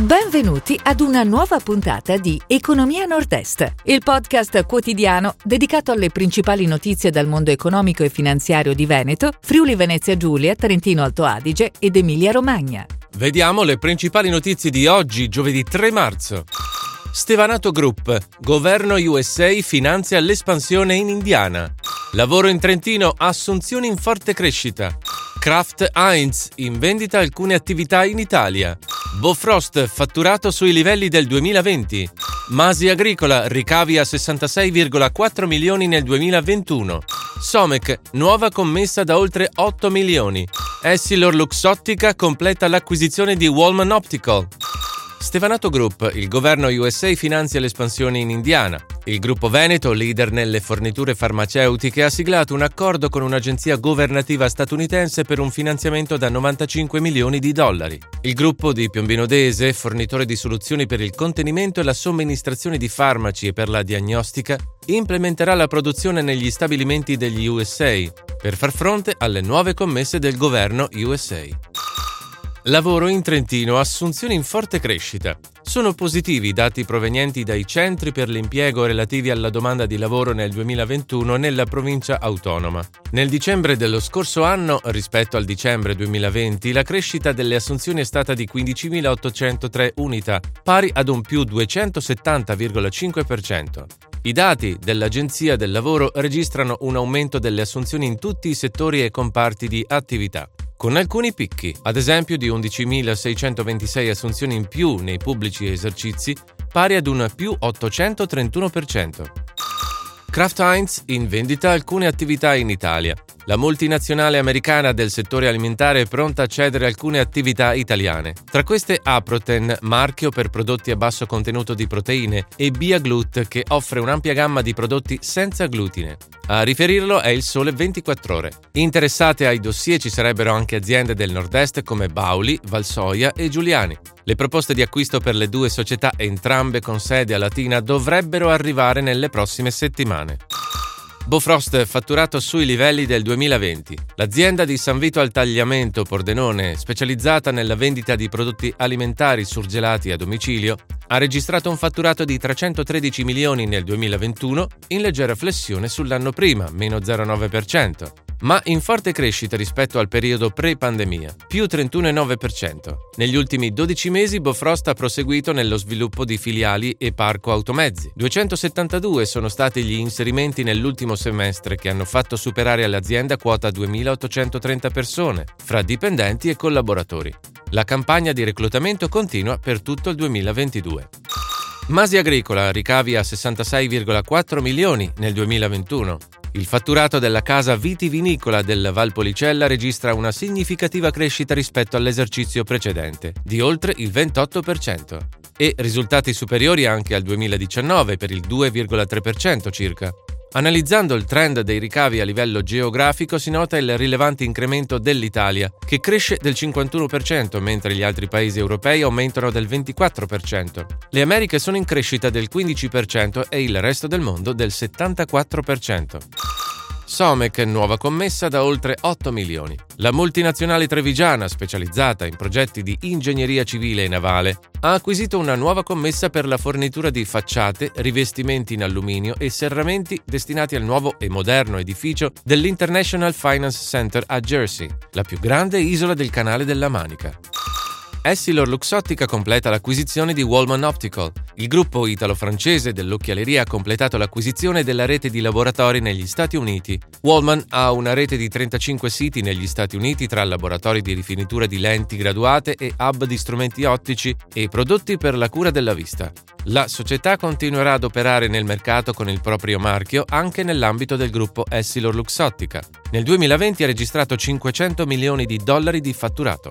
Benvenuti ad una nuova puntata di Economia Nord-Est, il podcast quotidiano dedicato alle principali notizie dal mondo economico e finanziario di Veneto, Friuli Venezia Giulia, Trentino Alto Adige ed Emilia Romagna. Vediamo le principali notizie di oggi, giovedì 3 marzo. Stevanato Group, governo USA finanzia l'espansione in Indiana. Lavoro in Trentino, assunzioni in forte crescita. Kraft Heinz, in vendita alcune attività in Italia. Bofrost fatturato sui livelli del 2020. Masi Agricola ricavi a 66,4 milioni nel 2021. Somec nuova commessa da oltre 8 milioni. Essilor Luxottica completa l'acquisizione di Wallman Optical. Stevanato Group, il governo USA finanzia l'espansione in Indiana. Il gruppo Veneto, leader nelle forniture farmaceutiche, ha siglato un accordo con un'agenzia governativa statunitense per un finanziamento da 95 milioni di dollari. Il gruppo di Piombino Dese, fornitore di soluzioni per il contenimento e la somministrazione di farmaci e per la diagnostica, implementerà la produzione negli stabilimenti degli USA per far fronte alle nuove commesse del governo USA. Lavoro in Trentino, assunzioni in forte crescita. Sono positivi i dati provenienti dai centri per l'impiego relativi alla domanda di lavoro nel 2021 nella provincia autonoma. Nel dicembre dello scorso anno, rispetto al dicembre 2020, la crescita delle assunzioni è stata di 15.803 unità, pari ad un più 270,5%. I dati dell'Agenzia del Lavoro registrano un aumento delle assunzioni in tutti i settori e comparti di attività con alcuni picchi, ad esempio di 11.626 assunzioni in più nei pubblici esercizi, pari ad un più 831%. Kraft Heinz in vendita alcune attività in Italia. La multinazionale americana del settore alimentare è pronta a cedere alcune attività italiane. Tra queste Aproten, marchio per prodotti a basso contenuto di proteine, e Biaglut, che offre un'ampia gamma di prodotti senza glutine. A riferirlo è il Sole 24 Ore. Interessate ai dossier ci sarebbero anche aziende del nord-est come Bauli, Valsoia e Giuliani. Le proposte di acquisto per le due società, entrambe con sede a Latina, dovrebbero arrivare nelle prossime settimane. Bofrost fatturato sui livelli del 2020. L'azienda di San Vito al Tagliamento Pordenone, specializzata nella vendita di prodotti alimentari surgelati a domicilio, ha registrato un fatturato di 313 milioni nel 2021, in leggera flessione sull'anno prima, meno 0,9% ma in forte crescita rispetto al periodo pre-pandemia, più 31,9%. Negli ultimi 12 mesi Bofrost ha proseguito nello sviluppo di filiali e parco automezzi. 272 sono stati gli inserimenti nell'ultimo semestre che hanno fatto superare all'azienda quota 2830 persone, fra dipendenti e collaboratori. La campagna di reclutamento continua per tutto il 2022. Masi Agricola ricavi a 66,4 milioni nel 2021. Il fatturato della casa vitivinicola del Valpolicella registra una significativa crescita rispetto all'esercizio precedente, di oltre il 28%, e risultati superiori anche al 2019 per il 2,3% circa. Analizzando il trend dei ricavi a livello geografico si nota il rilevante incremento dell'Italia, che cresce del 51%, mentre gli altri paesi europei aumentano del 24%. Le Americhe sono in crescita del 15% e il resto del mondo del 74%. Somec, nuova commessa da oltre 8 milioni. La multinazionale trevigiana, specializzata in progetti di ingegneria civile e navale, ha acquisito una nuova commessa per la fornitura di facciate, rivestimenti in alluminio e serramenti destinati al nuovo e moderno edificio dell'International Finance Center a Jersey, la più grande isola del canale della Manica. Essilor Luxottica completa l'acquisizione di Wallman Optical. Il gruppo italo-francese dell'occhialeria ha completato l'acquisizione della rete di laboratori negli Stati Uniti. Wallman ha una rete di 35 siti negli Stati Uniti tra laboratori di rifinitura di lenti graduate e hub di strumenti ottici e prodotti per la cura della vista. La società continuerà ad operare nel mercato con il proprio marchio anche nell'ambito del gruppo Essilor Luxottica. Nel 2020 ha registrato 500 milioni di dollari di fatturato.